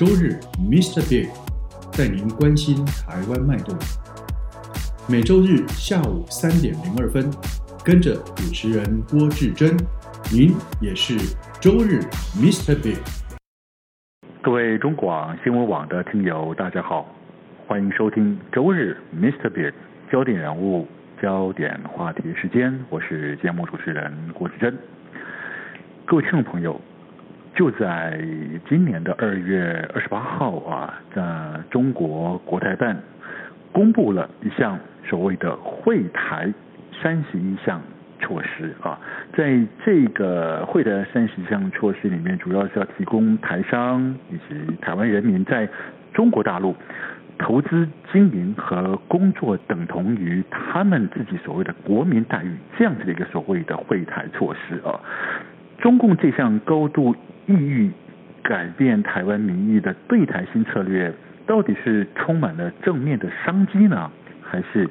周日，Mr. Big 带您关心台湾脉动。每周日下午三点零二分，跟着主持人郭志珍，您也是周日 Mr. Big。各位中广新闻网的听友，大家好，欢迎收听周日 Mr. Big 焦点人物、焦点话题时间，我是节目主持人郭志珍。各位听众朋友。就在今年的二月二十八号啊，在中国国台办公布了一项所谓的惠台三十一项措施啊，在这个惠台三十一项措施里面，主要是要提供台商以及台湾人民在中国大陆投资、经营和工作等同于他们自己所谓的国民待遇这样子的一个所谓的惠台措施啊。中共这项高度意欲改变台湾民意的对台新策略，到底是充满了正面的商机呢，还是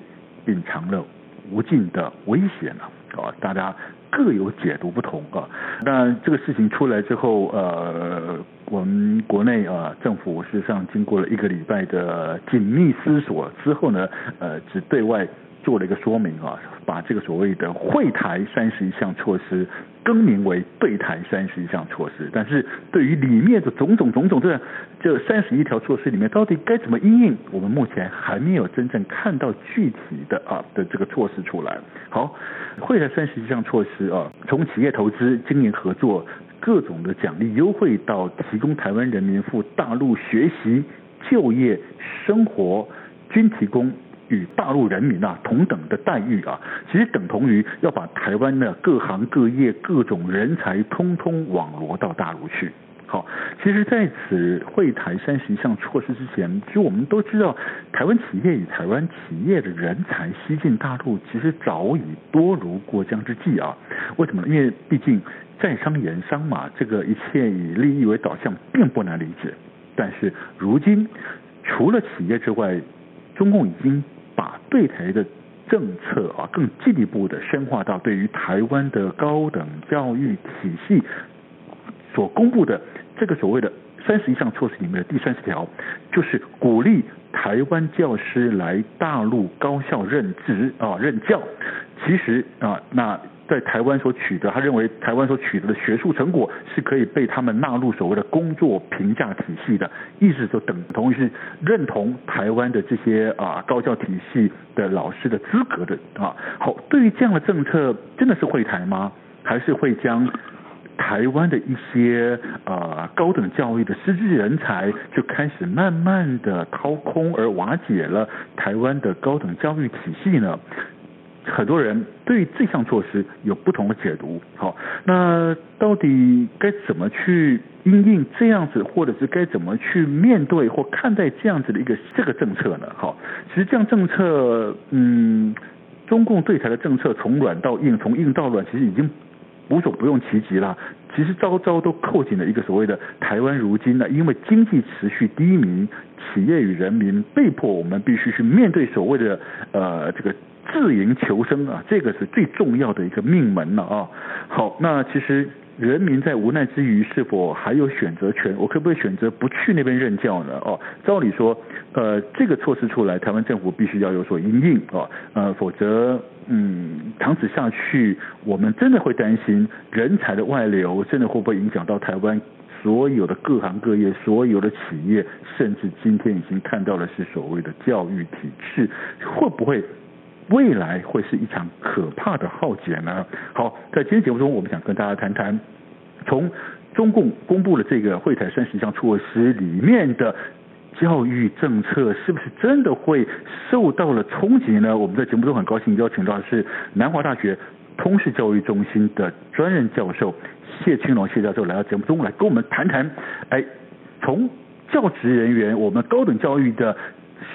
隐藏了无尽的威胁呢？啊，大家各有解读不同啊。那这个事情出来之后，呃，我们国内啊政府事实上经过了一个礼拜的紧密思索之后呢，呃，只对外。做了一个说明啊，把这个所谓的惠台三十一项措施更名为对台三十一项措施。但是对于里面的种种种种这这三十一条措施里面到底该怎么应用，我们目前还没有真正看到具体的啊的这个措施出来。好，惠台三十一项措施啊，从企业投资、经营合作、各种的奖励优惠，到提供台湾人民赴大陆学习、就业、生活，均提供。与大陆人民啊同等的待遇啊，其实等同于要把台湾的各行各业各种人才通通网罗到大陆去。好，其实在此会台三十一项措施之前，其实我们都知道，台湾企业与台湾企业的人才西进大陆，其实早已多如过江之鲫啊。为什么呢？因为毕竟在商言商嘛，这个一切以利益为导向，并不难理解。但是如今，除了企业之外，中共已经。把对台的政策啊，更进一步的深化到对于台湾的高等教育体系所公布的这个所谓的三十一项措施里面的第三十条，就是鼓励台湾教师来大陆高校任职啊任教。其实啊，那。在台湾所取得，他认为台湾所取得的学术成果是可以被他们纳入所谓的工作评价体系的，意思就等同于是认同台湾的这些啊高教体系的老师的资格的啊。好，对于这样的政策，真的是会台吗？还是会将台湾的一些啊高等教育的师资人才就开始慢慢的掏空，而瓦解了台湾的高等教育体系呢？很多人对这项措施有不同的解读，好，那到底该怎么去因应这样子，或者是该怎么去面对或看待这样子的一个这个政策呢？好，其实这样政策，嗯，中共对台的政策从软到硬，从硬到软，其实已经无所不用其极了。其实招招都扣紧了一个所谓的台湾如今呢，因为经济持续低迷，企业与人民被迫我们必须去面对所谓的呃这个。自营求生啊，这个是最重要的一个命门了啊。好，那其实人民在无奈之余，是否还有选择权？我可不可以选择不去那边任教呢？哦，照理说，呃，这个措施出来，台湾政府必须要有所应应啊，呃，否则，嗯，长此下去，我们真的会担心人才的外流，真的会不会影响到台湾所有的各行各业、所有的企业，甚至今天已经看到的是所谓的教育体制，会不会？未来会是一场可怕的浩劫呢。好，在今天节目中，我们想跟大家谈谈，从中共公布的这个惠台三十项措施里面的教育政策，是不是真的会受到了冲击呢？我们在节目中很高兴邀请到的是南华大学通识教育中心的专任教授谢清龙谢教授来到节目中来跟我们谈谈。哎，从教职人员，我们高等教育的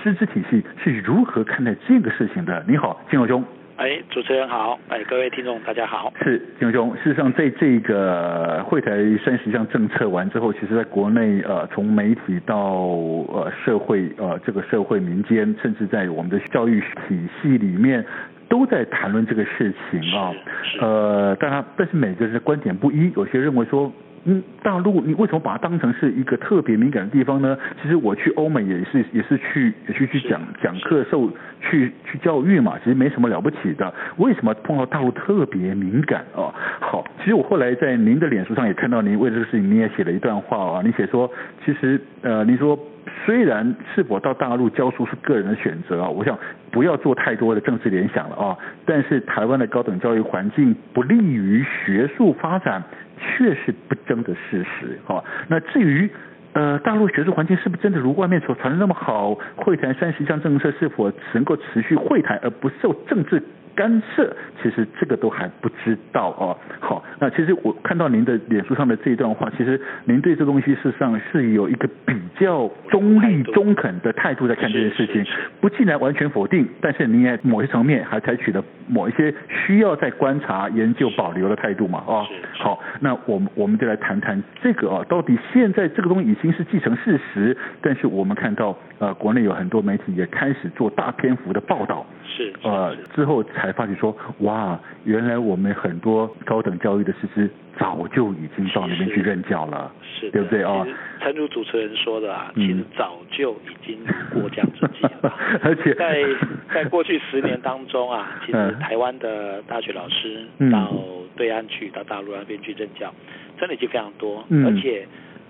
师资体系是如何看待这个事情的？你好，金荣兄。哎，主持人好，哎，各位听众大家好。是金荣兄，事实上在这个惠台三十一项政策完之后，其实在国内呃，从媒体到呃社会呃这个社会民间，甚至在我们的教育体系里面。都在谈论这个事情啊，呃，当然，但是每个人的观点不一，有些认为说，嗯，大陆你为什么把它当成是一个特别敏感的地方呢？其实我去欧美也是也是去也去去讲讲课授去去教育嘛，其实没什么了不起的。为什么碰到大陆特别敏感啊？好，其实我后来在您的脸书上也看到您为这个事情你也写了一段话啊，你写说，其实呃，您说。虽然是否到大陆教书是个人的选择啊，我想不要做太多的政治联想了啊。但是台湾的高等教育环境不利于学术发展，确是不争的事实哈。那至于呃大陆学术环境是不是真的如外面所传的那么好？会谈三十项政策是否能够持续会谈而不受政治干涉，其实这个都还不知道哦。好，那其实我看到您的脸书上的这一段话，其实您对这东西事实上是有一个比较中立、中肯的态度在看这件事情，不尽然完全否定，但是您也某些层面还采取了某一些需要再观察、研究、保留的态度嘛？哦，好，那我们我们就来谈谈这个啊，到底现在这个东西已经是既成事实，但是我们看到呃，国内有很多媒体也开始做大篇幅的报道。是，呃，之后才发觉说，哇，原来我们很多高等教育的师资早就已经到那边去任教了，是，对不对啊？诚如主持人说的啊，其实早就已经过江之鲫了。而且在在过去十年当中啊，其实台湾的大学老师到对岸去，到大陆那边去任教，真的已经非常多，而且。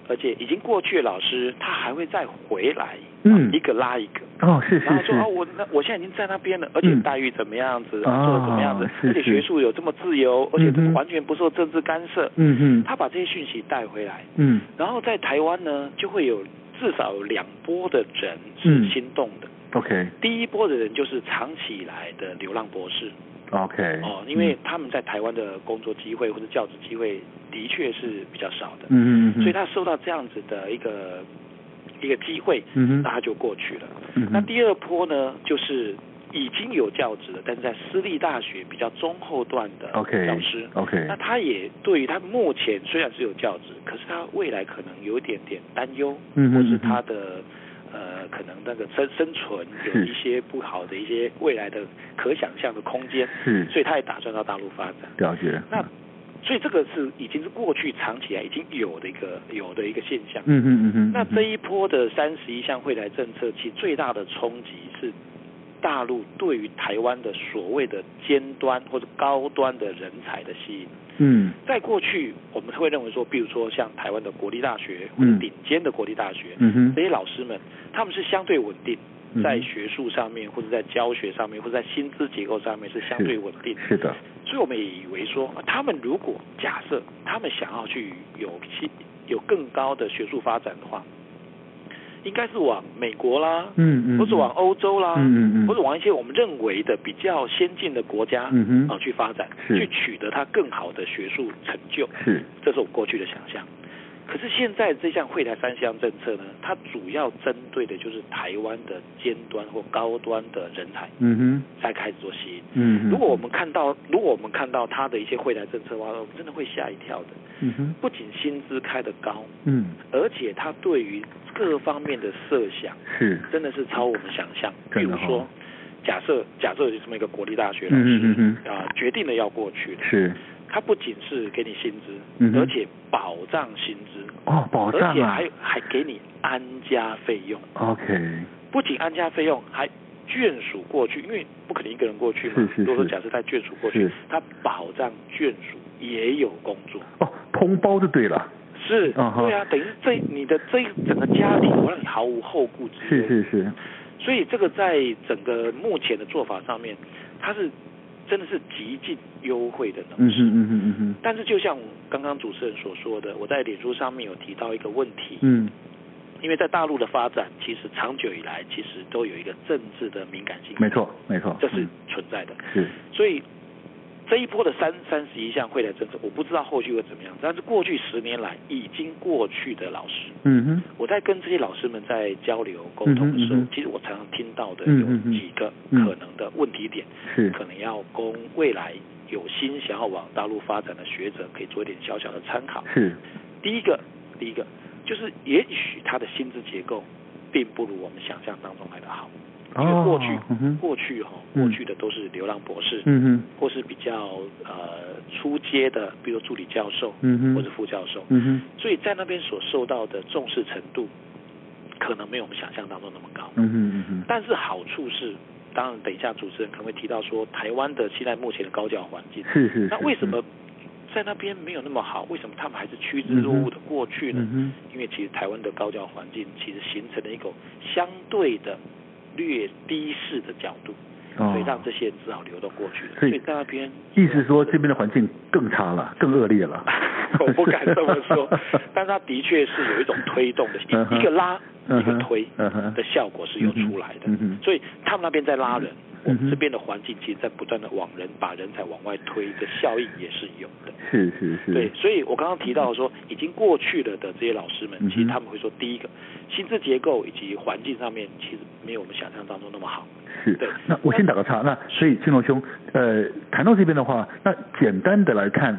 而且已经过去的老师，他还会再回来，嗯，一个拉一个，哦，是是是，然后说哦，我那我现在已经在那边了，而且待遇怎么样子，做的怎么样子，而且学术有这么自由，而且完全不受政治干涉，嗯嗯，他把这些讯息带回来，嗯，然后在台湾呢，就会有至少有两波的人是心动的，OK，第一波的人就是长期以来的流浪博士。OK，哦，因为他们在台湾的工作机会或者教职机会的确是比较少的，嗯嗯，所以他受到这样子的一个一个机会，嗯，那他就过去了。嗯，那第二波呢，就是已经有教职了，但是在私立大学比较中后段的，OK，老师，OK，OK，那他也对于他目前虽然是有教职，可是他未来可能有一点点担忧，嗯，或是他的。那个生生存有一些不好的一些未来的可想象的空间，是，所以他也打算到大陆发展。了解。那所以这个是已经是过去长期来已经有的一个有的一个现象。嗯嗯嗯嗯。那这一波的三十一项惠台政策，其实最大的冲击是大陆对于台湾的所谓的尖端或者高端的人才的吸引。嗯，在过去我们会认为说，比如说像台湾的国立大学或者顶尖的国立大学，嗯哼，这些老师们他们是相对稳定，在学术上面或者在教学上面或者在薪资结构上面是相对稳定，是的。所以我们也以为说，他们如果假设他们想要去有有更高的学术发展的话。应该是往美国啦，嗯嗯，或是往欧洲啦，嗯嗯，或是往一些我们认为的比较先进的国家，嗯啊去发展，去取得它更好的学术成就，是，这是我们过去的想象。可是现在这项惠台三项政策呢，它主要针对的就是台湾的尖端或高端的人才，嗯哼，才开始做吸引。嗯，如果我们看到，如果我们看到它的一些惠台政策的话，我们真的会吓一跳的。嗯哼，不仅薪资开得高，嗯，而且它对于各方面的设想是真的是超我们想象。比如说，假设假设有这么一个国立大学老师，嗯嗯啊，决定了要过去了，是。他不仅是给你薪资，嗯，而且保障薪资哦，保障啊，而且还还给你安家费用。OK，不仅安家费用，还眷属过去，因为不可能一个人过去嘛。是是是。如果说假设他眷属过去，他保障眷属也有工作。哦，通包就对了。是，哦，对啊，等于这你的这整个家庭，我让你毫无后顾之忧。是是是。所以这个在整个目前的做法上面，它是。真的是极尽优惠的能力。嗯嗯嗯嗯嗯。但是就像刚刚主持人所说的，我在脸书上面有提到一个问题。嗯。因为在大陆的发展，其实长久以来其实都有一个政治的敏感性。没错，没错。这是存在的。是。所以这一波的三三十一项惠台政策，我不知道后续会怎么样。但是过去十年来已经过去的老师，嗯哼，我在跟这些老师们在交流沟通的时候，嗯、其实我常常听到的有几个可能的问题点，是、嗯、可能要供未来有心想要往大陆发展的学者可以做一点小小的参考。是，第一个，第一个就是也许他的薪资结构并不如我们想象当中来的好。因为过去，过去哈，过去的都是流浪博士，嗯哼，或是比较呃初阶的，比如助理教授，嗯哼，或者副教授，嗯哼，所以在那边所受到的重视程度，可能没有我们想象当中那么高，嗯哼嗯哼，但是好处是，当然等一下主持人可能会提到说，台湾的现在目前的高教环境，是是，是，那为什么在那边没有那么好？为什么他们还是趋之若鹜的过去呢？嗯？因为其实台湾的高教环境其实形成了一个相对的。略低视的角度，所以让这些人只好流动过去。所以在那边，意思说这边的环境更差了，更恶劣了。我不敢这么说，但他的确是有一种推动的，一个拉，一个推的效果是有出来的。所以他们那边在拉人。我们这边的环境其实，在不断的往人把人才往外推的效应也是有的。是是是。对，所以我刚刚提到说，已经过去了的这些老师们，嗯、其实他们会说，第一个，薪资结构以及环境上面，其实没有我们想象当中那么好。是。对。那我先打个岔，那所以青龙兄，呃，谈到这边的话，那简单的来看，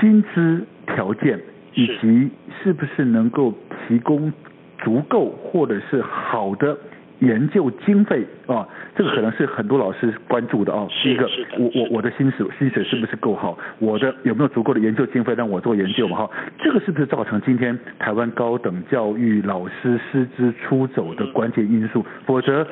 薪资条件以及是不是能够提供足够或者是好的。研究经费啊，这个可能是很多老师关注的啊。第一个，我我我的薪水薪水是不是够好？我的有没有足够的研究经费让我做研究嘛？哈，这个是不是造成今天台湾高等教育老师师资出走的关键因素？否则，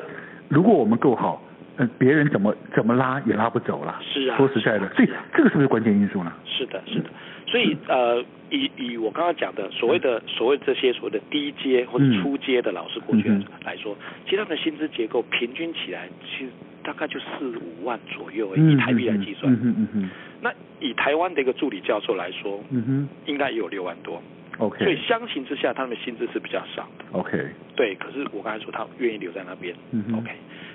如果我们够好，嗯，别人怎么怎么拉也拉不走了。是啊。说实在的，所以这个是不是关键因素呢？是的，是的。所以呃，以以我刚刚讲的所谓的所谓这些所谓的低阶或者初阶的老师过去来说，嗯、其实他们的薪资结构平均起来，其实大概就四五万左右，以台币来计算。嗯嗯嗯。那以台湾的一个助理教授来说，嗯哼，应该也有六万多。OK。所以相形之下，他们的薪资是比较少的。OK。对，可是我刚才说他愿意留在那边。嗯。OK。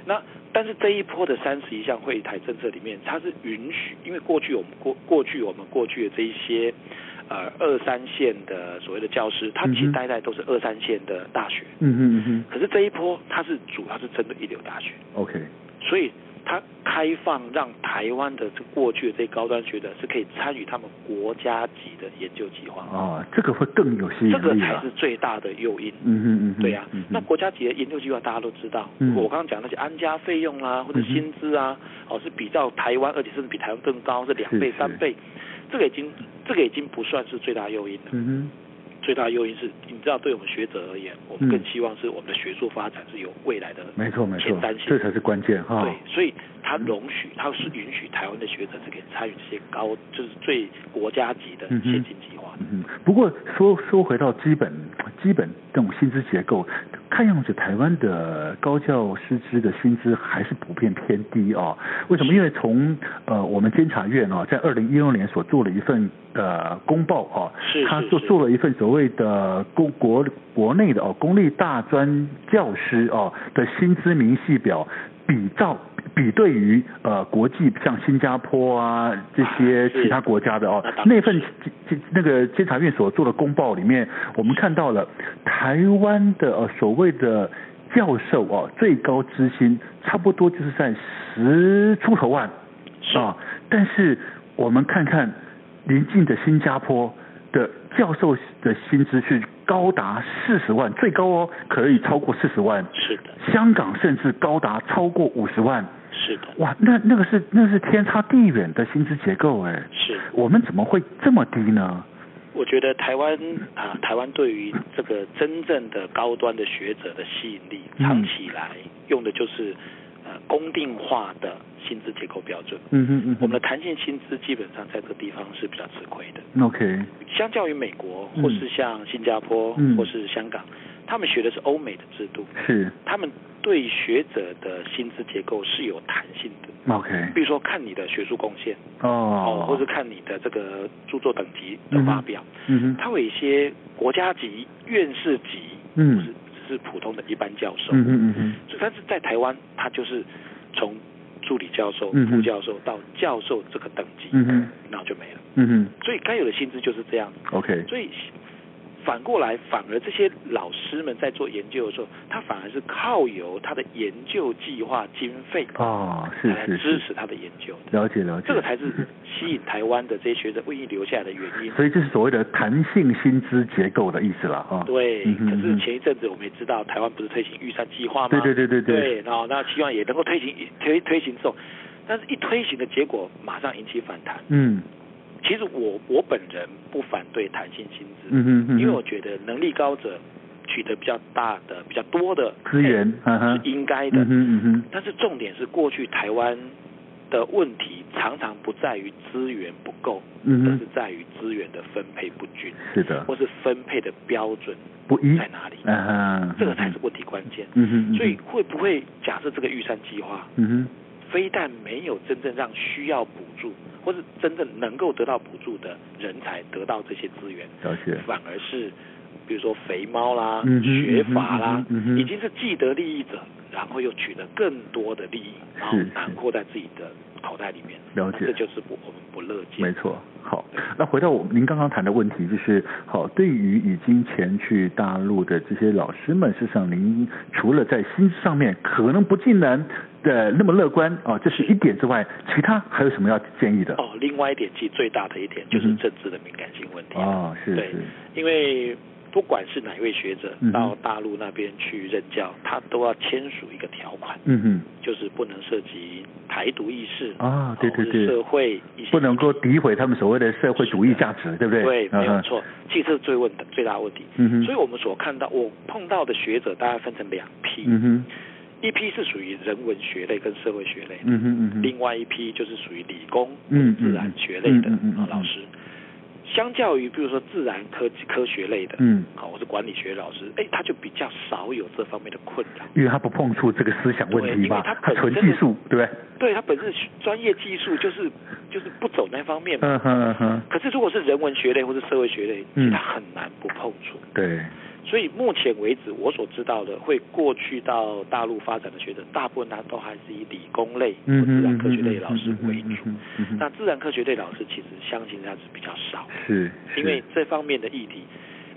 那但是这一波的三十一项会台政策里面，它是允许，因为过去我们过过去我们过去的这一些呃二三线的所谓的教师，他其实待在都是二三线的大学，嗯嗯嗯，可是这一波它是主要是针对一流大学，OK，所以。它开放让台湾的这过去的这高端学者是可以参与他们国家级的研究计划啊，这个会更有吸引力，这个才是最大的诱因。嗯嗯嗯，对呀。那国家级的研究计划大家都知道，嗯、我刚刚讲那些安家费用啊，或者薪资啊，哦是比较台湾，而且甚至比台湾更高，是两倍三倍，这个已经这个已经不算是最大诱因了。嗯哼。最大的诱因是，你知道，对我们学者而言，我们更希望是我们的学术发展是有未来的没错没错前瞻性，这才是关键哈。对，所以它容许，它是允许台湾的学者是可以参与这些高，就是最国家级的先进计划。嗯，不过说说回到基本基本这种薪资结构，看样子台湾的高教师资的薪资还是普遍偏低啊。为什么？因为从呃我们监察院啊，在二零一六年所做了一份呃公报啊，他做做了一份所谓的公国国内的哦公立大专教师哦的薪资明细表，比照。比对于呃国际像新加坡啊这些其他国家的哦，那份那个监察院所做的公报里面，我们看到了台湾的呃所谓的教授哦最高资薪差不多就是在十出头万啊，但是我们看看邻近的新加坡的教授的薪资是高达四十万，最高哦可以超过四十万，是的，香港甚至高达超过五十万。是的，哇，那那个是那是天差地远的薪资结构哎，是，我们怎么会这么低呢？我觉得台湾啊，台湾对于这个真正的高端的学者的吸引力，长期以来用的就是呃公定化的薪资结构标准。嗯哼嗯，我们的弹性薪资基本上在这个地方是比较吃亏的。OK，相较于美国或是像新加坡、嗯、或是香港。他们学的是欧美的制度，是。他们对学者的薪资结构是有弹性的。OK，比如说看你的学术贡献哦，或是看你的这个著作等级的发表，嗯哼，他有一些国家级、院士级，嗯，不是普通的一般教授，嗯嗯嗯，但是在台湾，他就是从助理教授、副教授到教授这个等级，嗯嗯，然后就没了，嗯嗯，所以该有的薪资就是这样，OK，所以。反过来，反而这些老师们在做研究的时候，他反而是靠由他的研究计划经费啊，是是来支持他的研究。了解了解，这个才是吸引台湾的这些学者愿意留下来的原因。所以这是所谓的弹性薪资结构的意思了啊。对，可是前一阵子我们也知道，台湾不是推行预算计划吗？对对对对对。对，然后那希望也能够推行推推行之后，但是一推行的结果马上引起反弹。嗯。其实我我本人不反对弹性薪资，嗯哼嗯，因为我觉得能力高者取得比较大的、比较多的资源是应该的，嗯嗯嗯。但是重点是过去台湾的问题常常不在于资源不够，嗯，而是在于资源的分配不均，是的，或是分配的标准不一在哪里，嗯，这个才是问题关键，嗯哼。所以会不会假设这个预算计划，嗯哼，非但没有真正让需要补助。或是真正能够得到补助的人才得到这些资源，反而是比如说肥猫啦、嗯、学法啦、已经是既得利益者，然后又取得更多的利益，然后囊括在自己的口袋里面。了解，这就是不我们不乐见。没错。好，那回到我您刚刚谈的问题，就是好，对于已经前去大陆的这些老师们，事实上您除了在薪资上面可能不尽然的那么乐观啊，这是一点之外，其他还有什么要建议的？哦，另外一点其实最大的一点就是政治的敏感性问题。哦，是对，因为不管是哪一位学者到大陆那边去任教，嗯，他都要签署一个条款，嗯哼，就是不能涉及台独意识啊，对对对，社会不能够诋毁他们所谓的社会主义价值，对不对？对，没有错，其实这是最问的最大问题。嗯哼，所以我们所看到我碰到的学者大概分成两批。嗯哼。一批是属于人文学类跟社会学类的，嗯哼嗯哼，另外一批就是属于理工、嗯自然学类的啊老师。相较于比如说自然科科学类的，嗯，好，我是管理学老师，哎，他就比较少有这方面的困扰，因为他不碰触这个思想问题嘛，因为他纯技术，对不对？对，他本身专业技术就是就是不走那方面嘛，嗯哼嗯哼。可是如果是人文学类或者社会学类，其实他很难不碰触，对。所以目前为止，我所知道的会过去到大陆发展的学者，大部分他都还是以理工类或自然科学类老师为主。那自然科学类老师其实相信他是比较少，是，因为这方面的议题，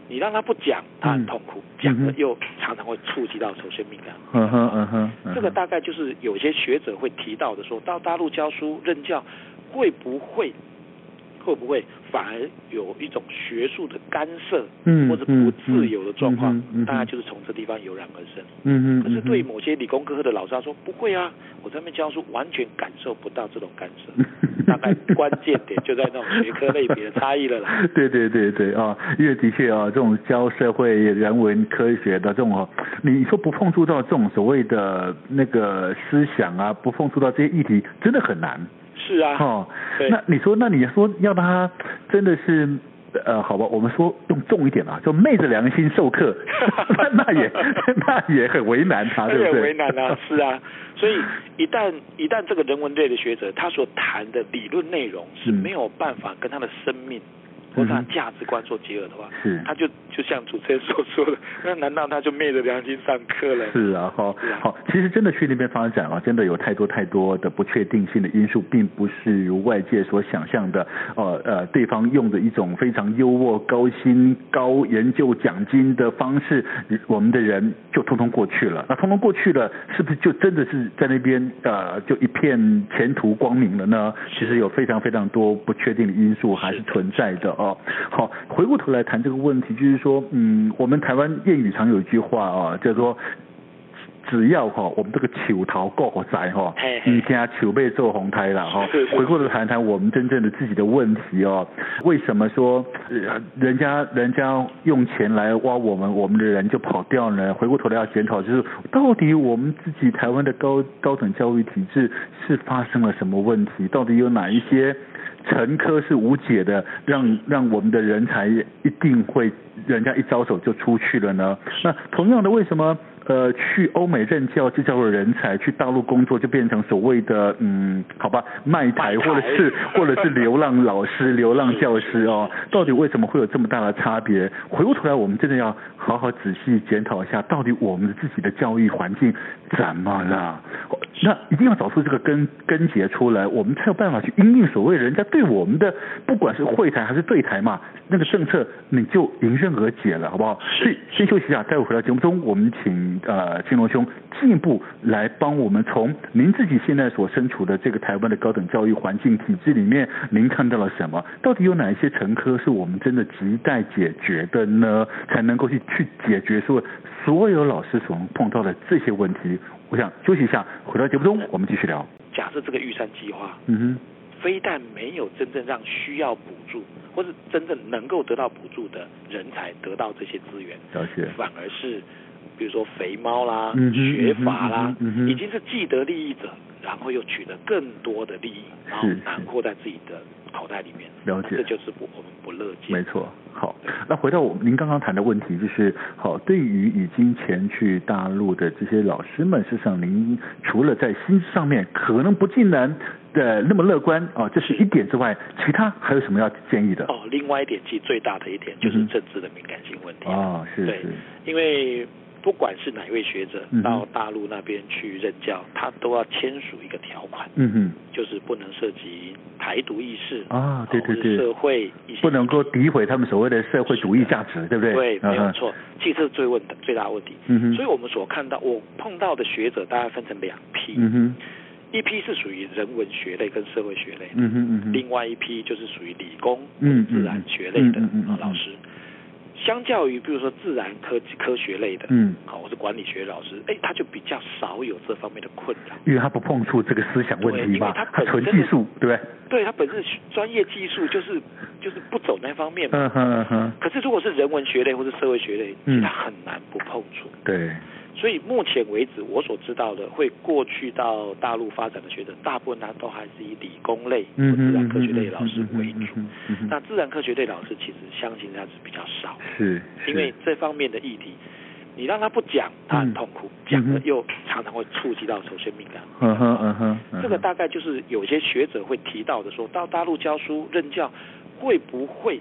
你让他不讲，他很痛苦；讲了又常常会触及到首先敏感。嗯哼嗯哼，这个大概就是有些学者会提到的，说到大陆教书任教会不会？会不会反而有一种学术的干涉，或者不自由的状况？嗯嗯嗯、大概就是从这地方油然而生。嗯嗯。可是对某些理工科的老师来说，不会啊，我在那边教书，完全感受不到这种干涉。大概关键点就在那种学科类别的差异了啦。对对对对啊，因为的确啊，这种教社会人文科学的这种哦，你说不碰触到这种所谓的那个思想啊，不碰触到这些议题，真的很难。是啊，哦，那你说，那你说要他真的是，呃，好吧，我们说用重一点啊，就昧着良心授课，那 那也那也很为难他，对不对？很为难啊，是啊，所以一旦一旦这个人文类的学者，他所谈的理论内容是没有办法跟他的生命。或者他价值观做结合的话，是他就就像主持人所说的，那难道他就昧着良心上课了？是啊，好，好，其实真的去那边发展啊，真的有太多太多的不确定性的因素，并不是如外界所想象的，呃呃，对方用的一种非常优渥、高薪、高研究奖金的方式，我们的人就通通过去了。那通通过去了，是不是就真的是在那边呃就一片前途光明了呢？其实有非常非常多不确定的因素还是存在的。哦，好，回过头来谈这个问题，就是说，嗯，我们台湾谚语常有一句话啊，叫做，只要哈，我们这个球头够在哈，你家球被做红胎了哈。回过头谈谈我们真正的自己的问题哦，为什么说人家人家用钱来挖我们，我们的人就跑掉呢？回过头来要检讨，就是到底我们自己台湾的高高等教育体制是发生了什么问题？到底有哪一些？沉疴是无解的，让让我们的人才一定会，人家一招手就出去了呢？那同样的，为什么？呃，去欧美任教就叫做人才，去大陆工作就变成所谓的嗯，好吧，卖台或者是 或者是流浪老师、流浪教师哦，到底为什么会有这么大的差别？回过头来，我们真的要好好仔细检讨一下，到底我们自己的教育环境怎么了？那一定要找出这个根根结出来，我们才有办法去因应所谓人家对我们的，不管是会台还是对台嘛，那个政策你就迎刃而解了，好不好？所以先休息一下，待会回到节目中，我们请呃青龙兄进一步来帮我们从您自己现在所身处的这个台湾的高等教育环境体制里面，您看到了什么？到底有哪一些陈科是我们真的亟待解决的呢？才能够去去解决说所有老师所碰到的这些问题？我想休息一下，回到节目中，我们继续聊。假设这个预算计划，嗯哼，非但没有真正让需要补助或是真正能够得到补助的人才得到这些资源，了解，反而是比如说肥猫啦、嗯、学法啦、嗯嗯，已经是既得利益者，然后又取得更多的利益，然后囊括在自己的口袋里面。了解，这就是不我们不乐见。没错。好，那回到我们您刚刚谈的问题，就是好，对于已经前去大陆的这些老师们，事实上您除了在薪资上面可能不尽然的那么乐观啊，这是一点之外，其他还有什么要建议的？哦，另外一点其实最大的一点就是政治的敏感性问题啊、哦，是，是，因为。不管是哪一位学者到大陆那边去任教，嗯、他都要签署一个条款，嗯哼，就是不能涉及台独意识啊，对对对，社会不能够诋毁他们所谓的社会主义价值，对不对？对，没有错。其实这是最问的最大的问题。嗯哼，所以我们所看到我碰到的学者大概分成两批，嗯哼，一批是属于人文学类跟社会学类，嗯哼嗯哼，另外一批就是属于理工、嗯自然学类的啊老师。相较于，比如说自然科科学类的，嗯，好，我是管理学老师，哎，他就比较少有这方面的困扰，因为他不碰触这个思想问题嘛，他本身纯技术，对不对？对，他本身专业技术就是就是不走那方面嘛，嗯哼嗯哼。可是如果是人文学类或者社会学类，其实他很难不碰触，对。所以目前为止，我所知道的会过去到大陆发展的学者，大部分他都还是以理工类或自然科学类老师为主。那自然科学类老师其实相信他是比较少，是，因为这方面的议题，你让他不讲，他很痛苦；讲了又常常会触及到首先敏感。嗯哼嗯哼，这个大概就是有些学者会提到的，说到大陆教书任教会不会？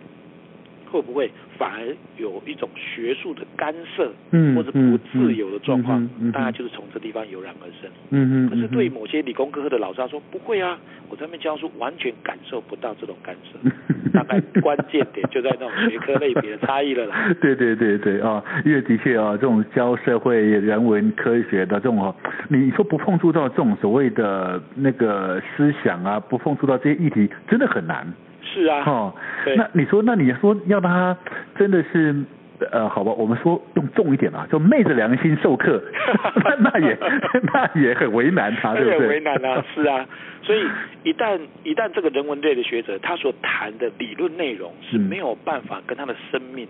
会不会反而有一种学术的干涉，嗯，或者不自由的状况？嗯，大概就是从这地方油然而生。嗯嗯。可是对某些理工科的老师来说，不会啊，我在那边教书，完全感受不到这种干涉。大概关键点就在那种学科类别的差异了啦。对对对对啊，因为的确啊，这种教社会人文科学的这种哦，你说不碰触到这种所谓的那个思想啊，不碰触到这些议题，真的很难。是啊，哦，那你说，那你说要他真的是，呃，好吧，我们说用重一点啊，就昧着良心授课，那也 那也很为难他，对不对？很为难啊，是啊，所以一旦一旦这个人文类的学者，他所谈的理论内容是没有办法跟他的生命。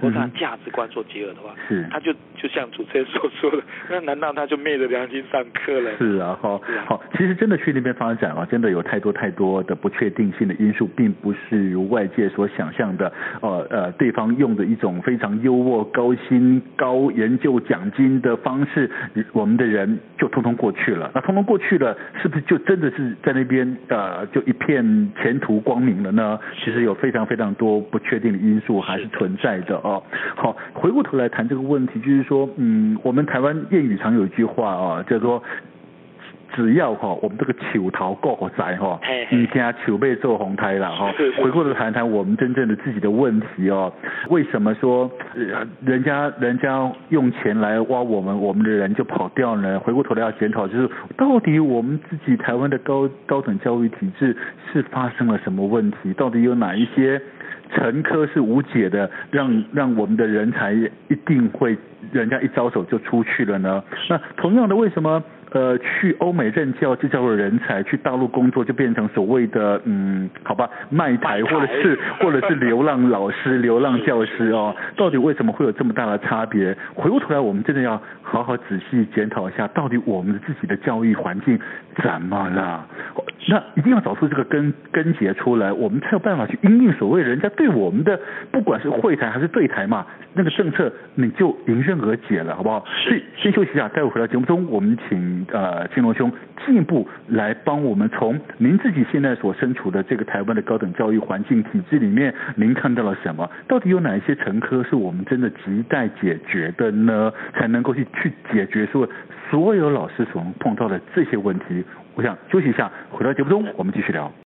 或者他价值观做结合的话，是他就就像主持人所说的，那难道他就昧着良心上课了？是啊，好，好，其实真的去那边发展啊，真的有太多太多的不确定性的因素，并不是如外界所想象的，呃呃，对方用的一种非常优渥、高薪、高研究奖金的方式，我们的人就通通过去了。那通通过去了，是不是就真的是在那边呃就一片前途光明了呢？其实有非常非常多不确定的因素还是存在的。哦，好，回过头来谈这个问题，就是说，嗯，我们台湾谚语常有一句话啊，叫做只要哈，我们这个球头够窄哈，你家球被做红胎了哈。回过头谈谈我们真正的自己的问题哦，为什么说人家人家用钱来挖我们，我们的人就跑掉呢？回过头来要检讨，就是到底我们自己台湾的高高等教育体制是发生了什么问题？到底有哪一些？陈科是无解的，让让我们的人才一定会，人家一招手就出去了呢？那同样的，为什么？呃，去欧美任教就叫做人才，去大陆工作就变成所谓的嗯，好吧，卖台或者是 或者是流浪老师、流浪教师哦，到底为什么会有这么大的差别？回过头来，我们真的要好好仔细检讨一下，到底我们自己的教育环境怎么了？那一定要找出这个根根结出来，我们才有办法去因应所谓人家对我们的，不管是会谈还是对台嘛，那个政策你就迎刃而解了，好不好？所以先休息一下，待会回到节目中，我们请。呃，金龙兄进一步来帮我们从您自己现在所身处的这个台湾的高等教育环境体制里面，您看到了什么？到底有哪一些陈科是我们真的亟待解决的呢？才能够去去解决说所有老师所碰到的这些问题。我想休息一下，回到节目中我们继续聊。